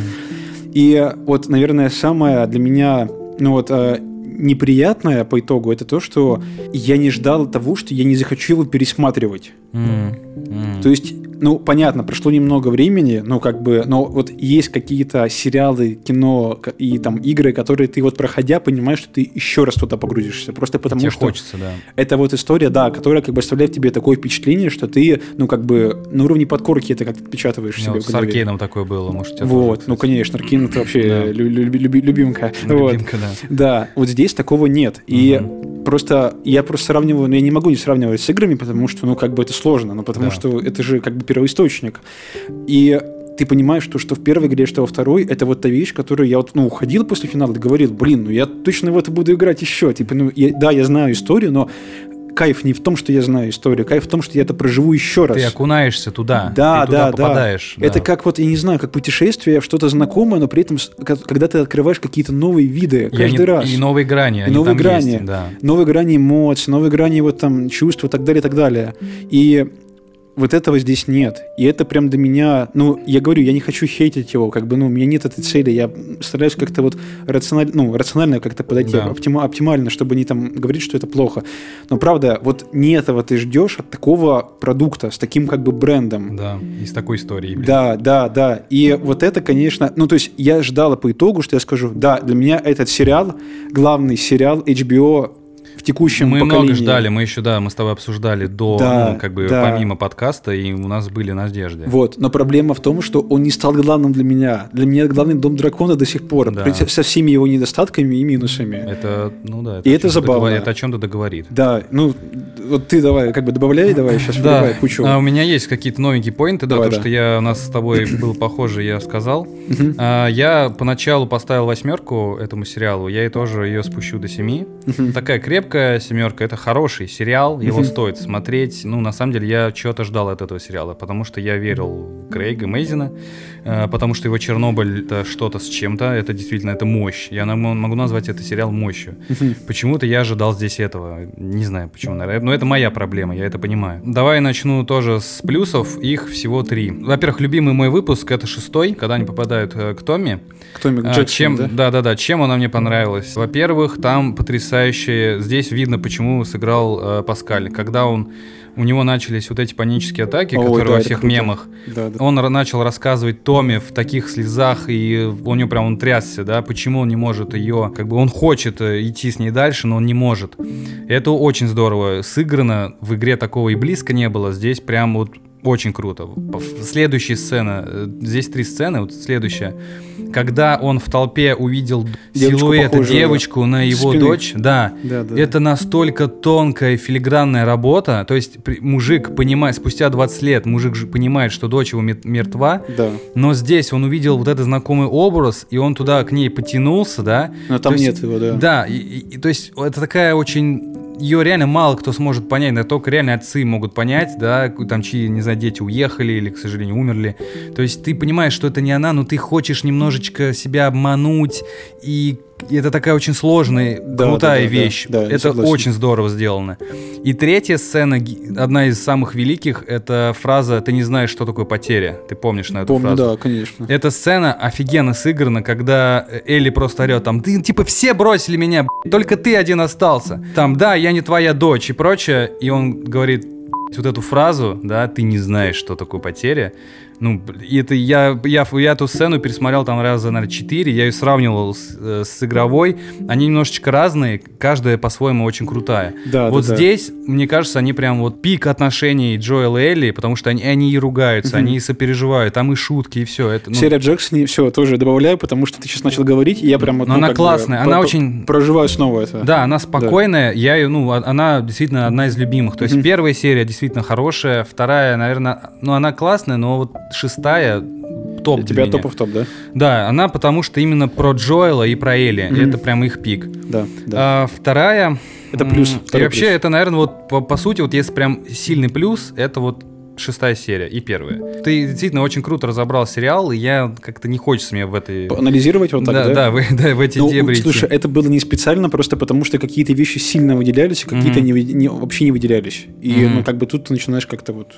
И вот, наверное, самое для меня, ну вот, э, неприятное по итогу, это то, что я не ждал того, что я не захочу его пересматривать. М. То есть, ну, понятно, прошло немного времени, ну, как бы, но вот есть какие-то сериалы, кино и там игры, которые ты вот проходя понимаешь, что ты еще раз туда погрузишься, просто потому Тебе что хочется, да. это вот история, да, которая как бы оставляет тебе такое впечатление, что ты, ну, как бы на уровне подкорки это как отпечатываешь У меня себе вот с. Аркейном такое было, может, Вот, тоже, ну, конечно, Аркин это вообще Да. лю- лю- люби- любимка. Ну, [laughs] Вот. любимка, да. Да, вот здесь такого нет. И просто я просто сравниваю, но я не могу не сравнивать с играми, потому что, ну, как бы это сложно, ну, потому Да. что это же как бы первоисточник. И ты понимаешь, что, что в первой игре, что во второй, это вот та вещь, которую я вот, ну, уходил после финала и говорил, блин, ну, я точно в это буду играть еще. Типа, ну, я- да, я знаю историю, но кайф не в том, что я знаю историю, кайф в том, что я это проживу еще раз. Ты окунаешься туда, Да, ты туда да, попадаешь. да. Это да. как вот, я не знаю, как путешествие, что-то знакомое, но при этом, когда ты открываешь какие-то новые виды каждый они- раз. И новые грани, И новые грани. есть, да. новые грани эмоций, новые грани вот там чувств и так далее, и так далее. И вот этого здесь нет. И это прям до меня, ну, я говорю, я не хочу хейтить его, как бы, ну, у меня нет этой цели, я стараюсь как-то вот рационально, ну, рационально как-то подойти, Да. оптима- оптимально, чтобы не там говорить, что это плохо. Но правда, вот не этого ты ждешь от такого продукта, с таким как бы брендом. Да, и с такой историей. блин. Да, да, да. И вот это, конечно, ну то есть я ждала по итогу, что я скажу, да, для меня этот сериал, главный сериал HBO в текущем Мы поколении. много ждали, мы еще, да, мы с тобой обсуждали до, Да, ну, как бы, да. помимо подкаста, и у нас были надежды. Вот, но проблема в том, что он не стал главным для меня. Для меня главный Дом Дракона до сих пор, Да. со всеми его недостатками и минусами. Это, ну да, И о это забавно. договор- Это о чем-то договорит. Да, ну вот ты давай, как бы добавляй, давай, сейчас Да, выливай кучу. а, у меня есть какие-то новенькие поинты, да, да. что я, у нас с тобой был похоже, я сказал. А, я поначалу поставил восьмерку этому сериалу, я и тоже ее спущу до семи. Такая крепкая семерка, это хороший сериал, его стоит смотреть. Ну, на самом деле, я чего-то ждал от этого сериала, потому что я верил в Крейга Мейзина, потому что его Чернобыль это что-то с чем-то, это действительно это мощь. Я могу назвать это сериал мощью. [laughs] Почему-то я ожидал здесь этого. Не знаю почему, наверное. Но это моя проблема, я это понимаю. Давай начну тоже с плюсов. Их всего три. Во-первых, любимый мой выпуск это шестой, когда они попадают э, к Томми. Кто Мик А, Джексон, чем, да? да, да, да. Чем она мне понравилась? Во-первых, там потрясающие здесь видно, почему сыграл э, Паскаль. Когда он у него начались вот эти панические атаки, Ой, которые да, во всех круто. мемах. Да, да. Он начал рассказывать Томе в таких слезах, и у него прям он трясся, да, почему он не может ее, как бы он хочет э, идти с ней дальше, но он не может. Это очень здорово сыграно, в игре такого и близко не было, здесь прям вот очень круто. Следующая сцена, э, здесь три сцены, вот следующая. Когда он в толпе увидел Девочку, силуэт похожую девочку на со его спины. дочь, да, Да, да, это настолько тонкая филигранная работа. То есть мужик понимает, спустя 20 лет мужик же понимает, что дочь его мертва, Да. но здесь он увидел вот этот знакомый образ, и он туда к ней потянулся, да. Но там То есть- нет его, да. Да, и- и то есть это такая очень... Ее реально мало кто сможет понять, да, только реально отцы могут понять, да, там чьи, не знаю, дети уехали или, к сожалению, умерли. То есть ты понимаешь, что это не она, но ты хочешь немножечко себя обмануть, и и это такая очень сложная, Да, крутая да, да, вещь. да, да, это согласен. очень здорово сделано. И третья сцена, одна из самых великих, это фраза «ты не знаешь, что такое потеря». Ты помнишь на эту Помню, фразу? да, конечно. Эта сцена офигенно сыграна, когда Элли просто орет там, ты типа все бросили меня, только ты один остался. Там, да, я не твоя дочь и прочее. И он говорит вот эту фразу, да, ты не знаешь, что такое потеря. Ну, это я, я, я эту сцену пересмотрел там раза, наверное, четыре, я ее сравнивал с, э, с игровой. Они немножечко разные, каждая по-своему очень крутая. Да, вот да, да. здесь, мне кажется, они прям вот пик отношений Джоэла и Элли, потому что они, они и ругаются, Мгм. они и сопереживают, там и шутки, и все. Это, ну, Серия Джексон, все, тоже добавляю, потому что ты сейчас начал говорить, и я прям вот, Но ну, она как бы классная, она про- очень- Проживаю снова это. Да, она спокойная, я ее, ну, а- она действительно одна из любимых. То есть Мгм. первая серия действительно хорошая, вторая, наверное, ну, она классная, но вот шестая топ Для тебя топов топ, да? Да, она потому что именно про Джоэла и про Элли. Мгм. Это прям их пик. Да, да. А вторая... Это плюс, И вообще, плюс. это, наверное, вот по, по сути, вот если прям сильный плюс, это вот шестая серия и первая. Ты действительно очень круто разобрал сериал, и я как-то не хочется мне в этой... Анализировать вот так, да, да? да, в, [laughs] да, в эти Ну, дебри идти. слушай, это было не специально, просто потому что какие-то вещи сильно выделялись, а какие-то Мгм. не, не- вообще не выделялись. И Мгм. ну, как бы тут ты начинаешь как-то вот...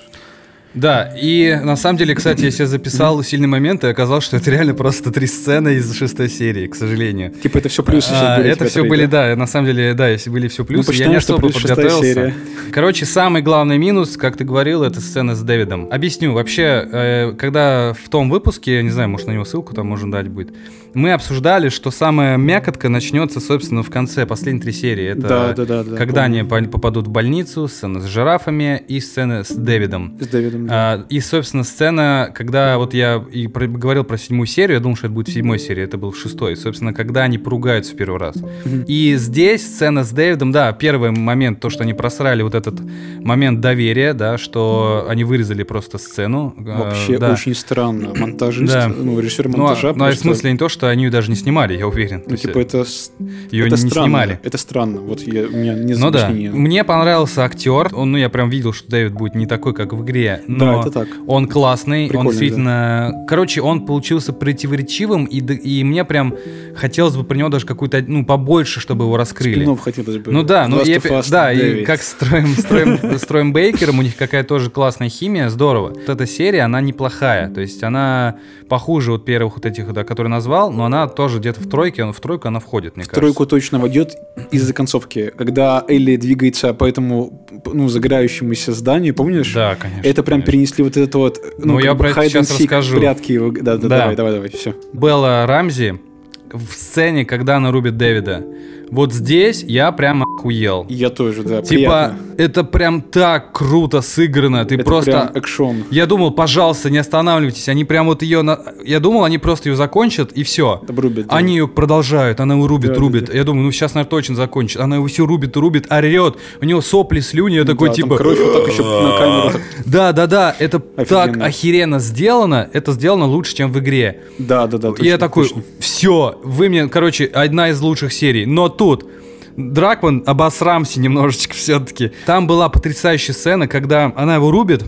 Да, и на самом деле, кстати, я себе записал сильный момент, и оказалось, что это реально просто три сцены из шестой серии, к сожалению. Типа это все плюсы А, были. это все три, были, да? да, на самом деле, да, если были все плюсы, я посчитаем, не что особо подготовился. серия. Короче, самый главный минус, как ты говорил, это сцена с Дэвидом. Объясню, вообще, э, когда в том выпуске, я не знаю, может на него ссылку там можно дать будет, мы обсуждали, что самая мякотка начнется, собственно, в конце последней три серии. Это Да, да, да, да, когда помню. они по- попадут в больницу, сцена с жирафами и сцена с Дэвидом. С Дэвидом. Да. А, и, собственно, сцена, когда вот я и про- говорил про седьмую серию, я думал, что это будет в седьмой серии, это был в шестой. Собственно, когда они поругаются в первый раз. И здесь сцена с Дэвидом, да, первый момент, то, что они просрали вот этот момент доверия, да, что они вырезали просто сцену. э, Вообще да. очень странно. Монтажист, Да. ну, режиссер Ну, монтажа. а- ну, а в просто- смысле не то, что они ее даже не снимали, я уверен. Ну, типа это, с- ее это не странно. снимали. Это странно. Вот я, у меня не Ну да, мне понравился актер. Он, ну, я прям видел, что Дэвид будет не такой, как в игре. Но Да, это так. Он классный, Прикольный, он действительно... Короче, он получился противоречивым, и, и мне прям хотелось бы про него даже какую-то, ну, побольше, чтобы его раскрыли. Спинов хотелось бы. Ну да, ну Us, да, и как строим, строим, строим Бейкером, у них какая тоже классная химия, здорово. Вот эта серия, она неплохая, то есть она похуже вот первых вот этих, да, которые назвал, но она тоже где-то в тройке, он- в тройку она входит, мне кажется. Тройку точно войдет из-за концовки. Когда Элли двигается по этому ну, загорающемуся зданию, помнишь? Да, конечно. Это прям конечно. перенесли вот это вот, ну, Ну, я про это сейчас расскажу. прятки. Да, да, Да. давай, давай, давай, все. Белла Рамзи в сцене, когда она рубит Дэвида. Вот здесь я прям охуел. Я тоже, да, Типа, приятно. это прям так круто сыграно. Ты Это просто... прям экшон. Я думал, пожалуйста, не останавливайтесь. Они прям вот ее... на- Я думал, они просто ее закончат, и все. Рубит, да. Они ее продолжают, она его рубит, Да, да, рубит. да. Я думаю, ну сейчас, наверное, точно закончит. Она его все рубит, рубит, орет. У него сопли, слюни. Я такой, Да, типа... кровь вот так еще на камеру. так- Да, да, да, это так Офигенно. охеренно сделано. Это сделано лучше, чем в игре. Да, да, да. И я точно, такой, точно. все, вы мне, короче, одна из лучших серий. Но тут Дракман обосрамся немножечко все-таки. Там была потрясающая сцена, когда она его рубит,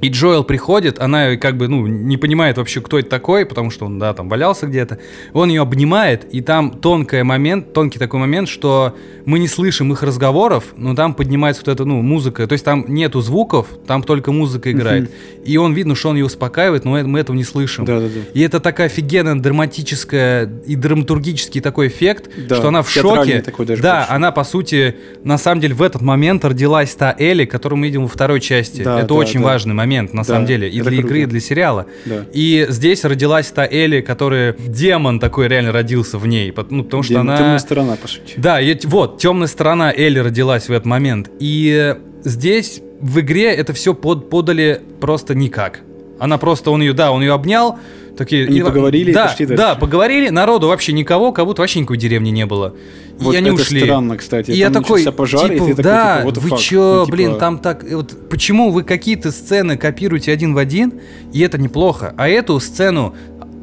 И Джоэл приходит, она как бы, ну, не понимает вообще, кто это такой, потому что он, да, там валялся где-то. Он ее обнимает, и там тонкий момент, тонкий такой момент, что мы не слышим их разговоров, но там поднимается вот эта, ну, музыка. То есть там нету звуков, там только музыка играет. И он видно, что он ее успокаивает, но мы этого не слышим. Да, да, да. И это такая офигенная драматическая и драматургический такой эффект, Да, что она в шоке. такой даже да, больше. она, по сути, на самом деле, в этот момент родилась та Элли, которую мы видим во второй части. Да, это да, очень да. важный момент, на Да, самом деле, и для круто. игры, и для сериала. Да. И здесь родилась та Элли, которая демон такой реально родился в ней, ну, потому что Дем- она... Темная сторона, по сути. Да, и вот, темная сторона Элли родилась в этот момент. И здесь в игре это все под, подали просто никак. Она просто, он ее, да, он ее обнял, такие... Они и- поговорили и да, пошли дальше. Да, поговорили, народу вообще никого, как будто вообще никакой деревни не было. Вот и они это ушли. странно, кстати. И я Там такой, начался пожар, и типа, ты такой, да, типа, what the вы fuck? чё, Ну, типа, блин, там так, вот почему вы какие-то сцены копируете один в один, и это неплохо, а эту сцену,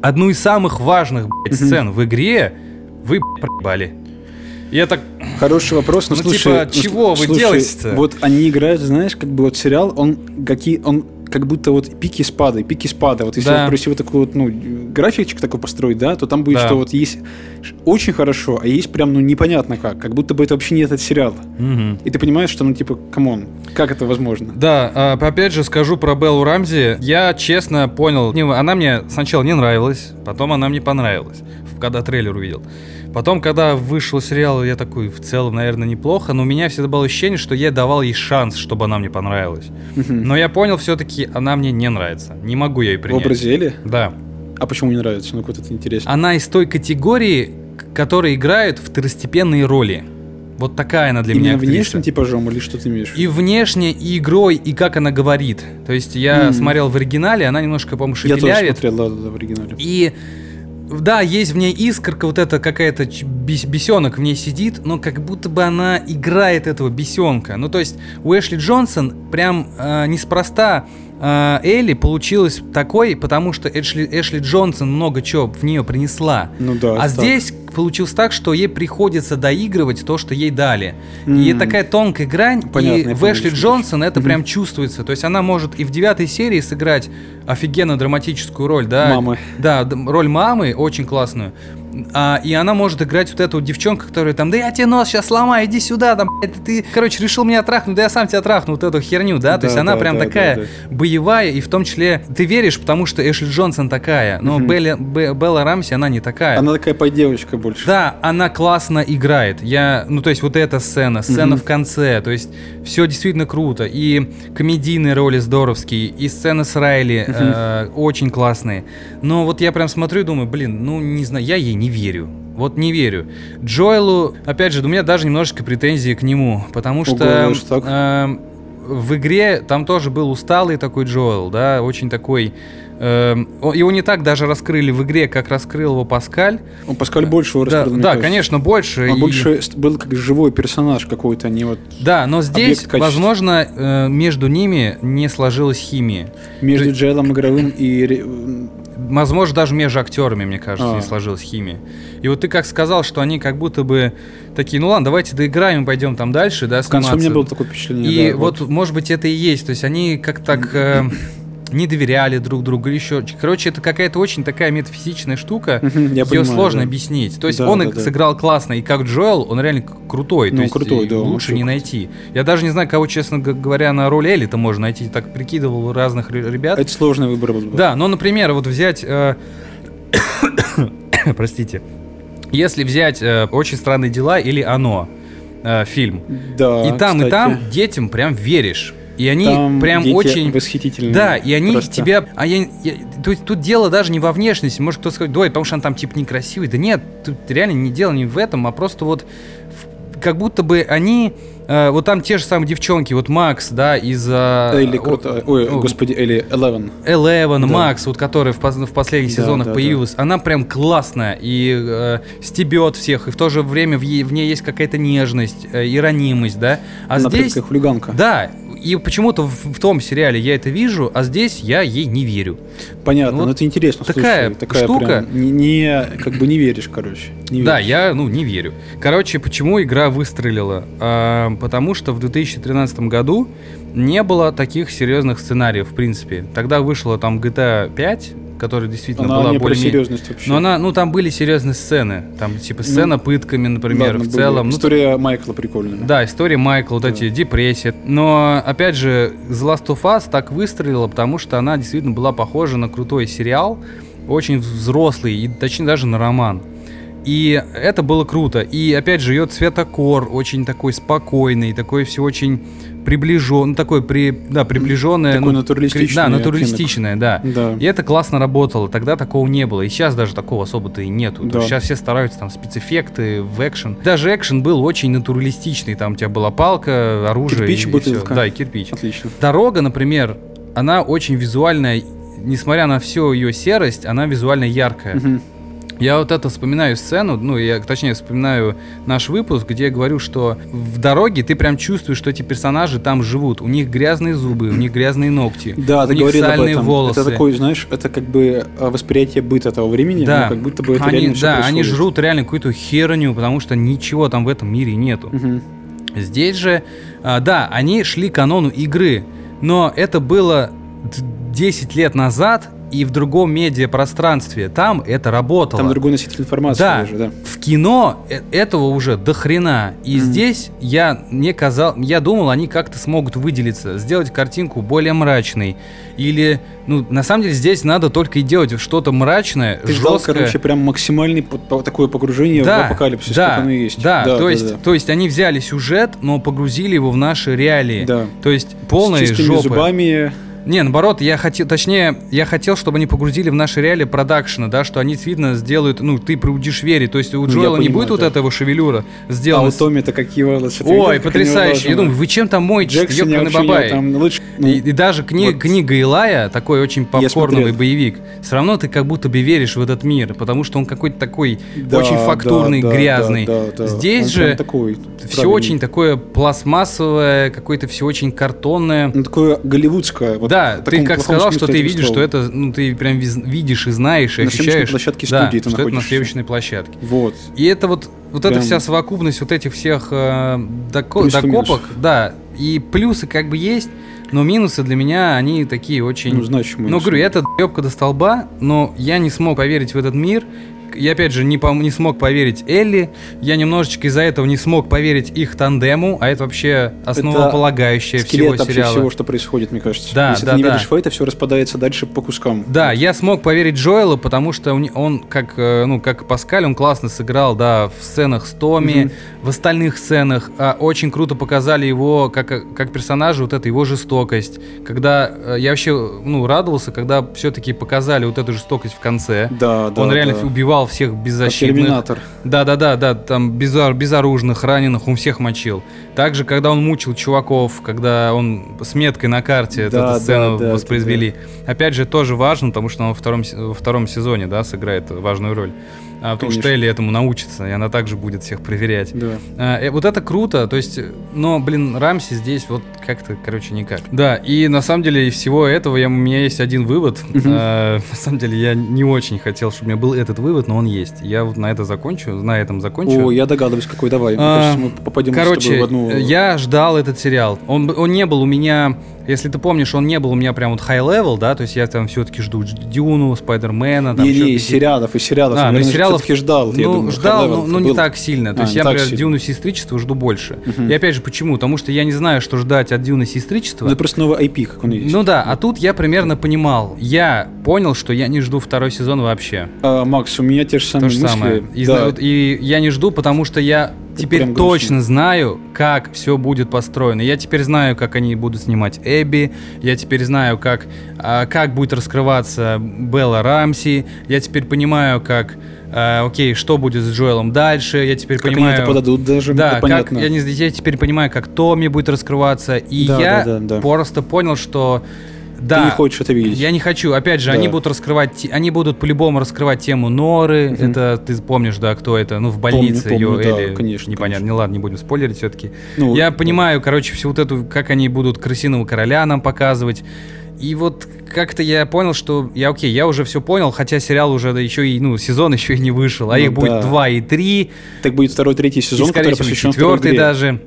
одну из самых важных, блядь, сцен в игре, вы, блядь, проебали. И я так, Хороший вопрос, но Ну, слушай... типа, ну, чего вы слушай, делаете-то? Вот они играют, знаешь, как бы вот сериал, он какие, он как будто вот пики спада, пики спада. Вот если Да. вот красиво такой вот, ну, графичек такой построить, да, то там будет, Да. что вот есть очень хорошо, а есть прям, ну, непонятно как. Как будто бы это вообще не этот сериал. мгм. И ты понимаешь, что, ну, типа, come on, как это возможно? Да, а, опять же скажу про Беллу Рамзи. Я честно понял, она мне сначала не нравилась, потом она мне понравилась, когда трейлер увидел. Потом, когда вышел сериал, я такой, в целом, наверное, неплохо, но у меня всегда было ощущение, что я давал ей шанс, чтобы она мне понравилась. Но я понял, все-таки она мне не нравится. Не могу я ее В принять. образе Эли? Да. А почему не нравится? Ну, вот это интересно. Она из той категории, которые играют второстепенные роли. Вот такая она для меня Именно актриса. внешним типажом или что ты имеешь? в? И внешне, и игрой, и как она говорит. То есть я Мгм. смотрел в оригинале, она немножко, по-моему, Я тоже смотрел, да, да, в оригинале. И да, есть в ней искорка, вот эта какая-то бес- бесенок в ней сидит, но как будто бы она играет этого бесенка. Ну, то есть у Эшли Джонсон прям э, неспроста Элли получилась такой, потому что Эшли, Эшли Джонсон много чего в нее принесла. Ну да. А так. здесь получилось так, что ей приходится доигрывать то, что ей дали. И М. такая тонкая грань, Понятно, и в Эшли Джонсон это Мгм. прям чувствуется. То есть она может и в девятой серии сыграть офигенно драматическую роль, да? Мамы. Да, роль мамы очень классную. А, и она может играть вот эту девчонку, которая там, да я тебе нос сейчас сломаю, иди сюда, там, блядь, ты, короче, решил меня трахнуть, да я сам тебя трахну, вот эту херню, да? То Да, есть она да, прям да, такая да, да. боевая, и в том числе ты веришь, потому что Эшли Джонсон такая, но Мгм. Белли- Бе- Белла Рамси, она не такая. Она такая поддевочка больше. Да, она классно играет. Я, ну то есть вот эта сцена, сцена Мгм. в конце, то есть все действительно круто. И комедийные роли здоровские, и сцены с Райли э, очень классные. Но вот я прям смотрю и думаю, блин, ну не знаю, я ей не верю. Вот не верю. Джоэлу, опять же, у меня даже немножечко претензии к нему, потому что э, в игре там тоже был усталый такой Джоэл, да, очень такой. э, его не так даже раскрыли в игре, как раскрыл его Паскаль. Он Паскаль больше его Да, раскрыл, да, кажется. конечно, больше. Он и- больше был как живой персонаж какой-то, а не вот Да, но здесь, возможно, э, между ними не сложилась химия. между Джейлом игровым и... Возможно, даже между актерами, мне кажется, А. не сложилась химия. И вот ты как сказал, что они как будто бы такие, ну ладно, давайте доиграем и пойдем там дальше, да, В конце у сниматься. меня было такое впечатление. И да, вот, может быть, это и есть. То есть они как так э, не доверяли друг другу или еще. Короче, это какая-то очень такая метафизичная штука. [laughs] Ее сложно объяснить. То есть он и сыграл классно, и как Джоэл, он реально крутой. Ну, то есть и лучше не найти. Я даже не знаю, кого, честно говоря, на роль Элли-то можно найти. Так прикидывал разных ре- ребят. Это сложный выбор был. бы. Да, ну, например, вот взять... э, [coughs] Простите. Если взять э, «Очень странные дела» или «Оно», э, фильм, Да, и там, и кстати. там детям прям веришь. И они Там прям очень... восхитительные. Да, и они просто. тебя... А я, я- то есть тут дело даже не во внешности. Может кто-то сказать, ой, потому что он там типа некрасивый. Да нет, тут реально не дело не в этом, а просто вот в- как будто бы они... э, вот там те же самые девчонки, вот Макс, да, из... э, Элли круто. Ой, о, господи, Элли, Элевен. Eleven, Да. Макс, вот которая в, в последних Да, сезонах да, да. появилась, она прям классная и э, стебет всех, и в то же время в, в ней есть какая-то нежность э, и ранимость, да. А Она здесь, хулиганка. да, и почему-то в, в том сериале я это вижу, а здесь я ей не верю. Понятно, Вот но это интересно. такая слушай, такая штука. прям не, не- как бы не веришь, короче. Не Да, веришь? я, ну, не верю. Короче, почему игра выстрелила? А, потому что в 2013 году не было таких серьезных сценариев, в принципе. Тогда вышла там GTA 5, которая действительно Она была не про более серьезность вообще. Но она, ну, там были серьезные сцены. Там, типа, сцена пытками, например, Ладно, в были. целом. Ну, История Майкла прикольная. да, история Майкла, вот Да. эти депрессии. Но, опять же, The Last of Us так выстрелила, потому что она действительно была похожа на крутой сериал, очень взрослый, и точнее даже на роман. И это было круто. И, опять же, ее цветокор очень такой спокойный, такой все очень приближен, ну, такой при, да, приближенное. Такой ну, натуралистичный Да, натуралистичное, да. Да. И это классно работало. Тогда такого не было. И сейчас даже такого особо-то и нету. Да. Сейчас все стараются там спецэффекты в экшен. Даже экшен был очень натуралистичный. Там у тебя была палка, оружие. Кирпич, и, и бутылка. Да, и кирпич. Отлично. Дорога, например, она очень визуальная. Несмотря на всю ее серость, она визуально яркая. Мгм. Я вот это вспоминаю сцену, ну, я точнее вспоминаю наш выпуск, где я говорю, что в дороге ты прям чувствуешь, что эти персонажи там живут. У них грязные зубы, у них грязные ногти. [clears throat] Да, у ты них говорил об сальные этом. волосы. Это такой, знаешь, это как бы а, восприятие быта того времени, Да, ну, как будто бы это они, реально да, они жрут реально какую-то херню, потому что ничего там в этом мире нету. Мгм. Здесь же, а, да, они шли канону игры, но это было д- 10 лет назад и в другом медиапространстве. Там это работало. Там другой носитель информации Да. даже, да. В кино э- этого уже до хрена. И Мгм. здесь я мне казал, я думал, они как-то смогут выделиться, сделать картинку более мрачной. Или, ну, на самом деле здесь надо только и делать что-то мрачное, Ты ждал, жесткое. короче, прям максимальный такое погружение в апокалипсис, да, как оно и есть. Да, то, есть, да. то есть они взяли сюжет, но погрузили его в наши реалии. Да. То есть полная жопа. зубами. Не, наоборот, я хотел, точнее, я хотел, чтобы они погрузили в наши реалии продакшена, да, что они действительно сделают, ну, ты будешь верить. То есть у Ну, Джоэла не понимаю, будет вот да. этого шевелюра А сделано. у с- Томми-то какие волосы. Ой, видел, потрясающе. Я думаю, вы чем там моете, ёбаный вообще бабай? там лучше... ну, И, и даже кни- вот. книга Илая, такой очень попкорновый боевик, все равно ты как будто бы веришь в этот мир, потому что он какой-то такой да, очень фактурный, да, да, грязный. да, да, да. Здесь Он же такой, все правильный. очень такое пластмассовое, какое-то все очень картонное. Ну, такое голливудское. вот да, ты как сказал, что ты видишь, что это, ну ты прям видишь и знаешь, и На ощущаешь, площадке да, студии ты что это на съемочной площадке. Вот. И это вот, вот эта Прям- вся совокупность вот этих всех э, доко- Плюсов и докопок, да, и плюсы как бы есть, но минусы для меня, они такие очень... Ну, значимые. Ну, говорю, это ебка до столба, но я не смог поверить в этот мир. Я, опять же, не, пом- не смог поверить Элли. Я немножечко из-за этого не смог поверить их тандему, а это вообще основополагающее всего Скелет вообще сериала. всего, что происходит, мне кажется. Да, Если да, ты не да. веришь в это, все распадается дальше по кускам. Да, я смог поверить Джоэлу, потому что он, как, э, ну, как Паскаль, он классно сыграл, да, в сценах с Томми, Мгм. в остальных сценах. А, очень круто показали его, как, э, как персонажа, вот эта его жестокость. Когда э, я вообще, ну, радовался, когда все-таки показали вот эту жестокость в конце. Да, да. он реально да. убивал всех Как беззащитных. Терминатор. Да, да, да, да, там безор- безоружных, раненых, он всех мочил. Также, когда он мучил чуваков, когда он с меткой на карте Да, эту сцену да, да, воспроизвели. Опять же, тоже важно, потому что он во втором, во втором сезоне, да, сыграет важную роль. А, потому что Конечно. Элли этому научится, и она также будет всех проверять. Да. А, э, вот это круто, то есть, но, блин, Рамси здесь вот как-то, короче, никак. Да, и на самом деле из всего этого я, у меня есть один вывод. А, [laughs] на самом деле я не очень хотел, чтобы у меня был этот вывод, но он есть. Я вот на это закончу, на этом закончу. О, я догадываюсь, какой давай. Мне А, кажется, мы попадем Короче, в одну... э, я ждал этот сериал. Он, он не был у меня, если ты помнишь, он не был у меня прям вот high-level, да, то есть я там все-таки жду Дюну, Спайдермена. там Не, не, какие- сериалов, из сериалов. А, ну, из сериалов- всё-таки ждал, я ну, думаю. ждал, Level ну, не был. так сильно. То А, есть я, например, сильно. Дюну Сестричество жду больше. Мгм. И опять же, почему? Потому что я не знаю, что ждать от Дюны Сестричества. Ну, просто новый IP, как он есть. Ну да, а тут я примерно понимал. Я понял, что я не жду второй сезон вообще. А, Макс, у меня те же То самые же мысли. самое. И, Да. вот- и я не жду, потому что я теперь точно знаю, как все будет построено. Я теперь знаю, как они будут снимать Эбби. Я теперь знаю, как, а, как будет раскрываться Белла Рамси. Я теперь понимаю, как, а, окей, что будет с Джоэлом дальше. Я теперь Как понимаю... они это подадут даже, Да, это как, я, не, я теперь понимаю, как Томми будет раскрываться. И Да, я да, да, да. просто понял, что... Да, Ты не хочешь это видеть. я не хочу. Опять же, Да. они будут раскрывать, они будут по-любому раскрывать тему Норы. Мгм. Это ты помнишь, да, кто это? Ну, в больнице помню, ее да, или конечно, непонятно. конечно. Не ладно, не будем спойлерить все-таки. Ну, я да. понимаю, короче, всю вот эту, как они будут крысиного короля нам показывать. И вот как-то я понял, что я окей, я уже все понял, хотя сериал уже да, еще и, ну, сезон еще и не вышел, а Ну их будет да. два и три, Так будет второй, третий и, сезон, скорее который посвящен четвертый даже.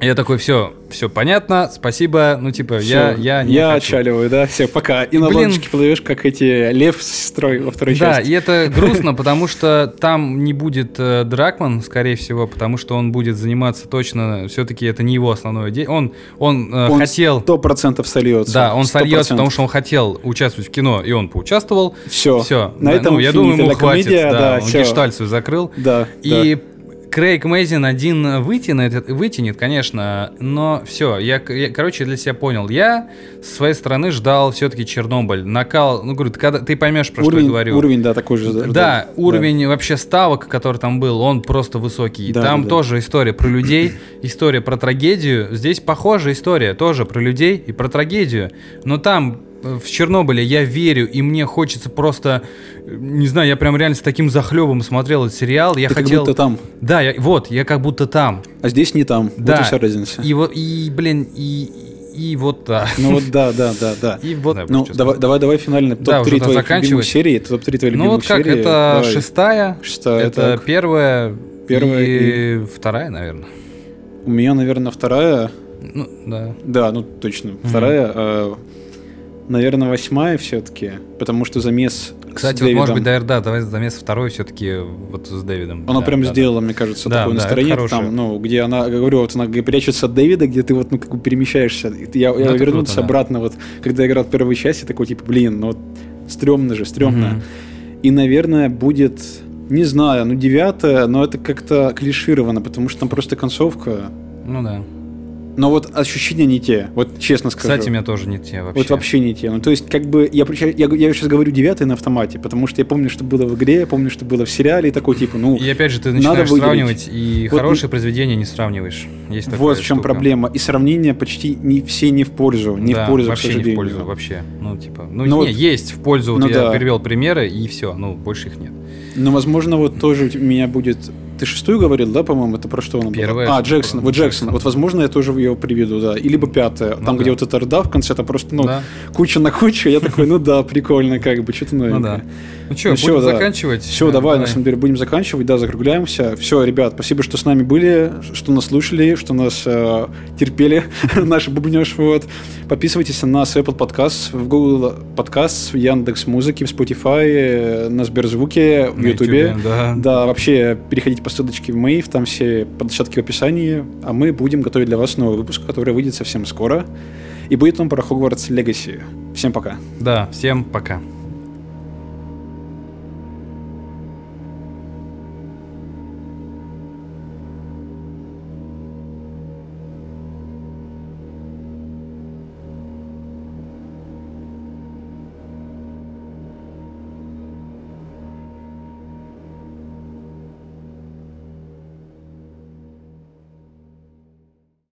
Я такой, все, все понятно, спасибо, ну, типа, я, Всё, я не я хочу. отчаливаю, да, все, пока. И на Блин. лодочке плывешь, как эти лев с сестрой во второй Да, части. и это [laughs] грустно, потому что там не будет э, Дракман, скорее всего, потому что он будет заниматься точно, все-таки это не его основное дело. Он, он, э, Он хотел, Сто процентов сольется. да, он сольется, потому что он хотел участвовать в кино, и он поучаствовал. Все. Все, На этом ну, я думаю, ему хватит, комедия, да, да, он всё. гештальт свой закрыл. Да, И Крейг Мейзин один вытянет, вытянет, конечно, но все, я, я, короче, для себя понял. Я с своей стороны ждал все-таки Чернобыль, накал, ну, говорю, ты, когда, ты поймешь, про что я уровень, говорю. уровень, да, такой же. Да, уровень вообще ставок, который там был, он просто высокий. Да, там да, да. тоже история про людей, [coughs] история про трагедию. Здесь похожая история тоже про людей и про трагедию. Но там в Чернобыле я верю, и мне хочется просто, не знаю, я прям реально с таким захлебом смотрел этот сериал. Я Ты как хотел. будто там. Да, я, вот, я как будто там. А здесь не там. Да. Вот и вся разница. И вот, и, блин, и, и вот да. Ну вот да, да, да, да. И вот. Ну, давай, давай, давай финальный Да, уже топ-3 надо твоих любимых серий. Топ-3 твоих Ну любимых вот как, серий. это Давай. шестая, Шестая, это так. первая, Первая и, вторая, наверное. У меня, наверное, вторая. Ну, да. Да, ну точно. Вторая. э, наверное, восьмая все-таки. Потому что замес Кстати, с вот, может быть, наверное, да, давай замес второй все-таки вот с Дэвидом. Оно Да, прям да, да. сделало, мне кажется, Да, такое да, настроение, там, ну, где она, говорю, вот она прячется от Дэвида, где ты вот, ну, как бы перемещаешься. Я, я это вернулся круто, да. обратно, вот, когда я играл в первой части, такой, типа, блин, ну, вот, стрёмно же, стрёмно. Мгм. И, наверное, будет, не знаю, ну, девятая, но это как-то клишировано, потому что там просто концовка. Ну да. Но вот ощущения не те, вот честно скажу. Кстати, у меня тоже не те вообще. Вот вообще не те. Ну, то есть, как бы, я, я, я сейчас говорю девятый на автомате, потому что я помню, что было в игре, я помню, что было в сериале, и такой, типа, ну, И опять же, ты начинаешь сравнивать, и Вот хорошие произведения не сравниваешь. Есть вот в чем штука. проблема. И сравнения почти не все не в пользу, не Да, в пользу, вообще не в пользу, вообще. Ну, типа, ну, Ну не, вот- есть в пользу, вот ну я да. привел примеры, и все, ну, больше их нет. Но, возможно, вот тоже у меня будет... Ты шестую говорил, да, по-моему? Это про что она была? Первая, А, что Джексон. Вот Джексон. Джексон. Вот, возможно, я тоже ее приведу, да. И либо пятая. Ну там, да. где вот эта рда в конце, это просто, ну, Да. куча на кучу. Я такой, ну да, прикольно, как бы, что-то Ну да. Ну что, Ну будем да. заканчивать? Все, Да, давай, на самом деле, будем заканчивать, да, закругляемся. Все, ребят, спасибо, что с нами были, что нас слушали, что нас э, терпели, [laughs] наш бубнеж, вот. Подписывайтесь на нас в Apple Podcasts, в Google Podcasts, в Яндекс Музыке, в Spotify, э, на Сберзвуке, в. Ютубе, да. Да, вообще, переходите по ссылочке в Мэйв, там все площадки в описании, а мы будем готовить для вас новый выпуск, который выйдет совсем скоро. И будет он про Хогвартс Легаси. Всем пока. Да, всем пока.